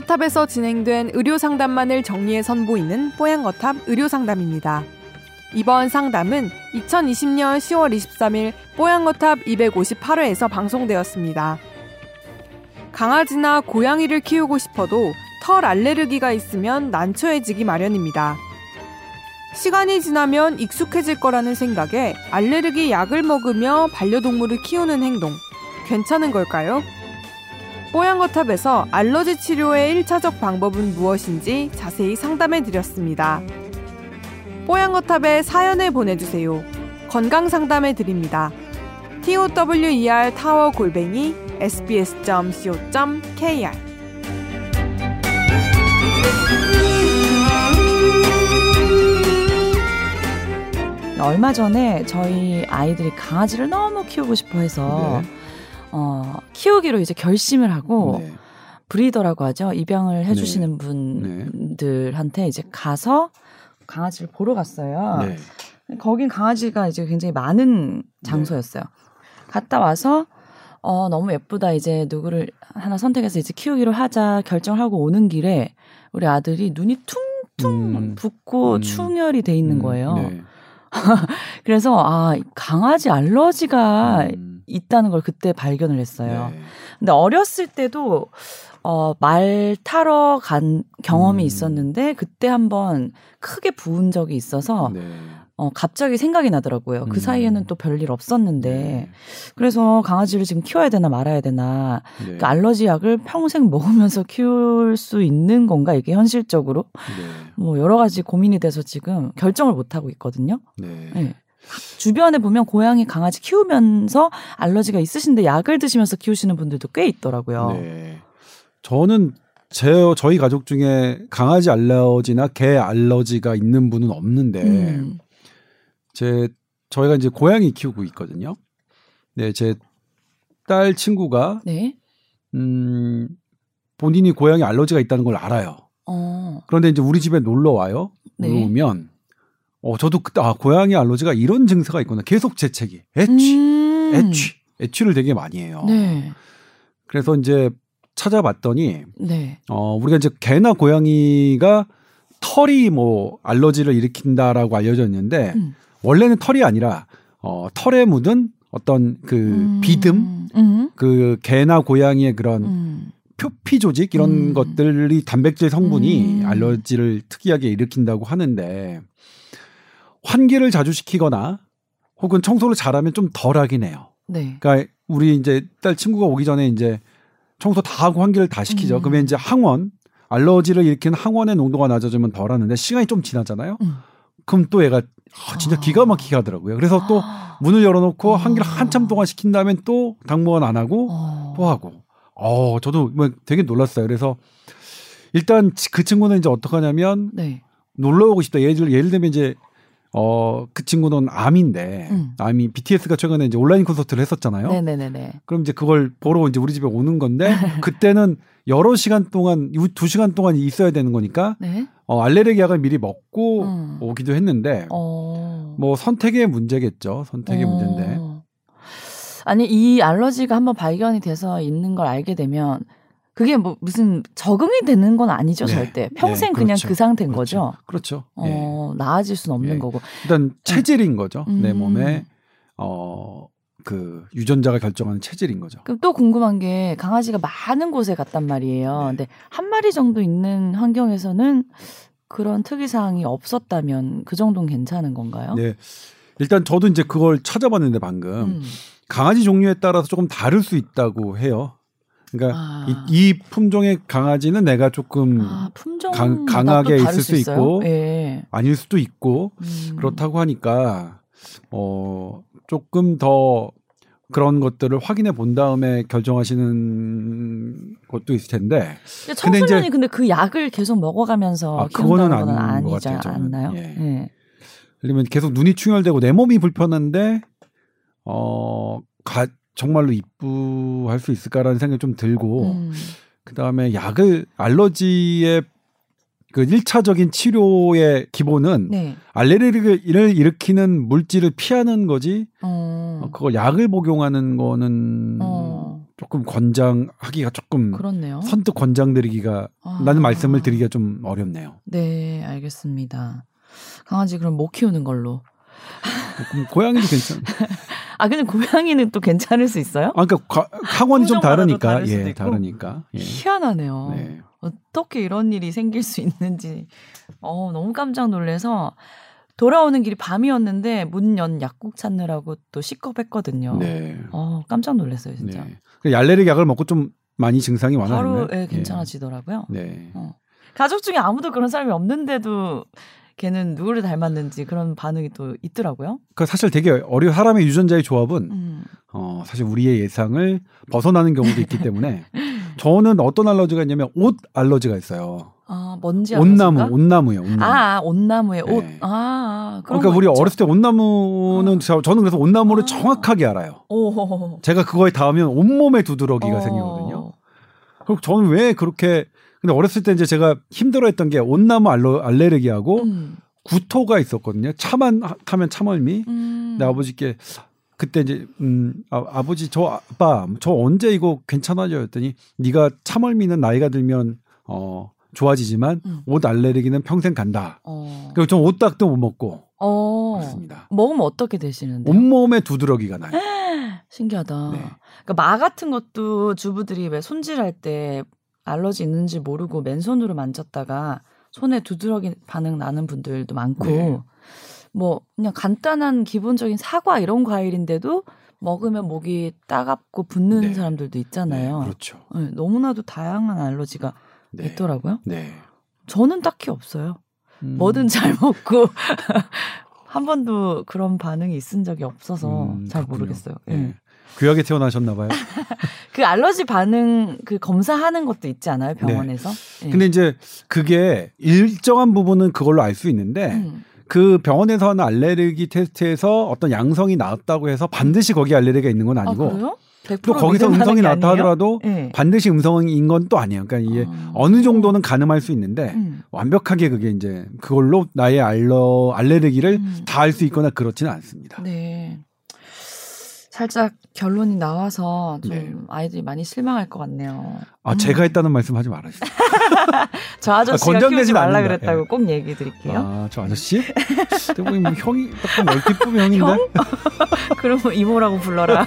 뽀양거탑에서 진행된 의료 상담만을 정리해 선보이는 뽀양거탑 의료 상담입니다. 이번 상담은 2020년 10월 23일 뽀양거탑 258회에서 방송되었습니다. 강아지나 고양이를 키우고 싶어도 털 알레르기가 있으면 난처해지기 마련입니다. 시간이 지나면 익숙해질 거라는 생각에 알레르기 약을 먹으며 반려동물을 키우는 행동 괜찮은 걸까요? 뽀양거탑에서 알러지 치료의 1차적 방법은 무엇인지 자세히 상담해 드렸습니다. 뽀양거탑에 사연을 보내주세요. 건강 상담해 드립니다. tower 타워 골뱅이 sbs.co.kr 얼마 전에 저희 아이들이 강아지를 너무 키우고 싶어 해서 네. 어, 키우기로 이제 결심을 하고 네. 브리더라고 하죠. 입양을 해주시는 네. 분들한테 이제 가서 강아지를 보러 갔어요. 네. 거긴 강아지가 이제 굉장히 많은 장소였어요. 갔다 와서 어 너무 예쁘다 이제 누구를 하나 선택해서 이제 키우기로 하자 결정하고 오는 길에 우리 아들이 눈이 퉁퉁 음. 붓고 음. 충혈이 돼 있는 음, 거예요. 네. 그래서 아 강아지 알러지가 음, 있다는 걸 그때 발견을 했어요. 네. 근데 어렸을 때도 어, 말 타러 간 경험이 음. 있었는데 그때 한번 크게 부은 적이 있어서 네. 어, 갑자기 생각이 나더라고요. 그 음. 사이에는 또 별일 없었는데 네. 그래서 강아지를 지금 키워야 되나 말아야 되나 네. 그 알러지 약을 평생 먹으면서 키울 수 있는 건가 이게 현실적으로 네. 뭐 여러 가지 고민이 돼서 지금 결정을 못 하고 있거든요. 네. 네. 주변에 보면 고양이 강아지 키우면서 알러지가 있으신데 약을 드시면서 키우시는 분들도 꽤 있더라고요. 네. 저는 제 저희 가족 중에 강아지 알러지나 개 알러지가 있는 분은 없는데 음. 제 저희가 이제 고양이 키우고 있거든요. 네, 제 딸 친구가 네. 음 본인이 고양이 알러지가 있다는 걸 알아요. 어. 그런데 이제 우리 집에 놀러 와요. 네. 놀러 오면 어 저도 그때 아 고양이 알러지가 이런 증세가 있구나. 계속 재채기, 애취, 음. 애취, 애취를 되게 많이 해요. 네. 그래서 이제 찾아봤더니 네. 어 우리가 이제 개나 고양이가 털이 뭐 알러지를 일으킨다라고 알려져 있는데 음. 원래는 털이 아니라 어 털에 묻은 어떤 그 음. 비듬 음. 그 개나 고양이의 그런 음. 표피 조직 이런 음. 것들이 단백질 성분이 음. 알러지를 특이하게 일으킨다고 하는데 환기를 자주 시키거나 혹은 청소를 잘하면 좀 덜하긴 해요. 네. 그러니까 우리 이제 딸 친구가 오기 전에 이제 청소 다 하고 환기를 다 시키죠. 음. 그러면 이제 항원 알러지를 일으키는 항원의 농도가 낮아지면 덜하는데 시간이 좀 지나잖아요. 음. 그럼 또 얘가 아, 진짜 아. 기가 막히게 하더라고요. 그래서 또 문을 열어놓고 아. 환기를 한참 동안 시킨 다음에 또 당무원 안 하고 어. 또 하고. 어, 저도 뭐 되게 놀랐어요. 그래서 일단 그 친구는 이제 어떻게 하냐면 네. 놀러 오고 싶다. 예를 예를 들면 이제 어 그 친구는 암인데 음. 암이 BTS가 최근에 이제 온라인 콘서트를 했었잖아요. 네네네네. 그럼 이제 그걸 보러 이제 우리 집에 오는 건데 그때는 여러 시간 동안 이두 시간 동안 있어야 되는 거니까 네. 어, 알레르기 약을 미리 먹고 음. 오기도 했는데 어. 뭐 선택의 문제겠죠. 선택의 어. 문제인데. 아니 이 알러지가 한번 발견이 돼서 있는 걸 알게 되면 그게 뭐 무슨 적응이 되는 건 아니죠 네. 절대 평생 네, 그냥 그렇죠. 그 상태인 그렇죠. 거죠. 그렇죠. 예. 어 나아질 수는 없는 예. 거고. 일단 체질인 거죠. 내 음. 몸에 어 그 유전자가 결정하는 체질인 거죠. 그럼 또 궁금한 게 강아지가 많은 곳에 갔단 말이에요. 네. 근데 한 마리 정도 있는 환경에서는 그런 특이 사항이 없었다면 그 정도는 괜찮은 건가요? 네. 일단 저도 이제 그걸 찾아봤는데 방금 음. 강아지 종류에 따라서 조금 다를 수 있다고 해요. 그러니까 아. 이, 이 품종의 강아지는 내가 조금 아, 강- 강하게 있을 수 있고 예. 아닐 수도 있고 음. 그렇다고 하니까 어 조금 더 그런 것들을 확인해 본 다음에 결정하시는 것도 있을 텐데 근데 근데 청소년이 이제- 근데 그 약을 계속 먹어가면서 아, 그거는 아닌 것 아니지 같아요. 않나요? 예. 예. 그러면 계속 눈이 충혈되고 내 몸이 불편한데 어 가, 정말로 이쁘할 수 있을까라는 생각이 좀 들고 음. 그다음에 약을 알러지의 그 1차적인 치료의 기본은 네. 알레르기를 일으키는 물질을 피하는 거지 어. 어, 그걸 약을 복용하는 거는 어. 조금 권장하기가 조금 그렇네요. 선뜻 권장드리기가 아. 라는 말씀을 드리기가 좀 어렵네요. 네, 알겠습니다. 강아지 그럼 못 키우는 걸로. 그럼 고양이도 괜찮. 아, 근데 고양이는 또 괜찮을 수 있어요? 아, 그러니까 과- 학원이 좀 다르니까 예. 다르니까. 예. 희한하네요. 네. 어떻게 이런 일이 생길 수 있는지 어, 너무 깜짝 놀래서 돌아오는 길이 밤이었는데 문 연 약국 찾느라고 또 시겁했거든요. 네. 어, 깜짝 놀랐어요, 진짜. 네. 그 알레르기 약을 먹고 좀 많이 증상이 완화됐나요? 하루에 괜찮아지더라고요. 예. 네. 어. 가족 중에 아무도 그런 사람이 없는데도 걔는 누구를 닮았는지 그런 반응이 또 있더라고요. 그 사실 되게 어려 사람의 유전자의 조합은 음. 어, 사실 우리의 예상을 벗어나는 경우도 있기 때문에 저는 어떤 알러지가 있냐면 옷 알러지가 있어요. 아, 먼지 온나무? 온나무예요. 온나무. 아, 아, 온나무에 옷. 네. 아, 아, 그러니까 거 우리 있죠. 어렸을 때 온나무는 아. 저, 저는 그래서 온나무를 아. 정확하게 알아요. 오. 제가 그거에 닿으면 온몸에 두드러기가 어. 생기거든요. 그리고 저는 왜 그렇게 근데 어렸을 때 이제 제가 힘들어했던 게 온나무 알러, 알레르기하고 음. 구토가 있었거든요. 차만 하- 타면 참얼미. 음. 내 아버지께 그때 이제 음 아, 버지저 아빠 저 언제 이거 괜찮아져요 했더니 네가 참얼미는 나이가 들면 어 좋아지지만 음. 옷 알레르기는 평생 간다. 어. 그리고 전 옷딱도 못 먹고 어. 그렇습니다. 먹으면 어떻게 되시는데요? 온몸에 두드러기가 나요. 신기하다. 네. 그러니까 마 같은 것도 주부들이 왜 손질할 때 알러지 있는지 모르고 맨손으로 만졌다가 손에 두드러기 반응 나는 분들도 많고 네. 뭐 그냥 간단한 기본적인 사과 이런 과일인데도 먹으면 목이 따갑고 붓는 네. 사람들도 네, 있잖아요. 그렇죠. 네, 너무나도 다양한 알러지가 네. 있더라고요. 네. 저는 딱히 없어요. 음. 뭐든 잘 먹고 한 번도 그런 반응이 있은 적이 없어서 음, 잘 그렇군요. 모르겠어요. 네. 예. 귀하게 태어나셨나 봐요. 그 알러지 반응 그 검사하는 것도 있지 않아요 병원에서? 예. 네. 근데 이제 그게 일정한 부분은 그걸로 알 수 있는데 음. 그 병원에서 하는 알레르기 테스트에서 어떤 양성이 나왔다고 해서 반드시 거기 알레르기가 있는 건아 아니고 그래요? 또100% 거기서 음성이 나왔다? 하더라도 예. 반드시 음성인 건 또 아니에요. 그러니까 이게 아. 어느 정도는 가늠할 수 있는데 음. 완벽하게 그게 이제 그걸로 나의 알러 알레르기를 음. 다알 수 있거나 그렇지는 않습니다. 네. 살짝 결론이 나와서 좀 네. 아이들이 많이 실망할 것 같네요. 아 음. 제가 했다는 말씀 하지 말아주세요. 저 아저씨가 건장내진 키우지 말라 않는다. 그랬다고 예. 꼭 얘기 드릴게요. 아저 아저씨? 근데 뭐 형이 딱 멀티품 형인데? 형? 그러면 이모라고 불러라.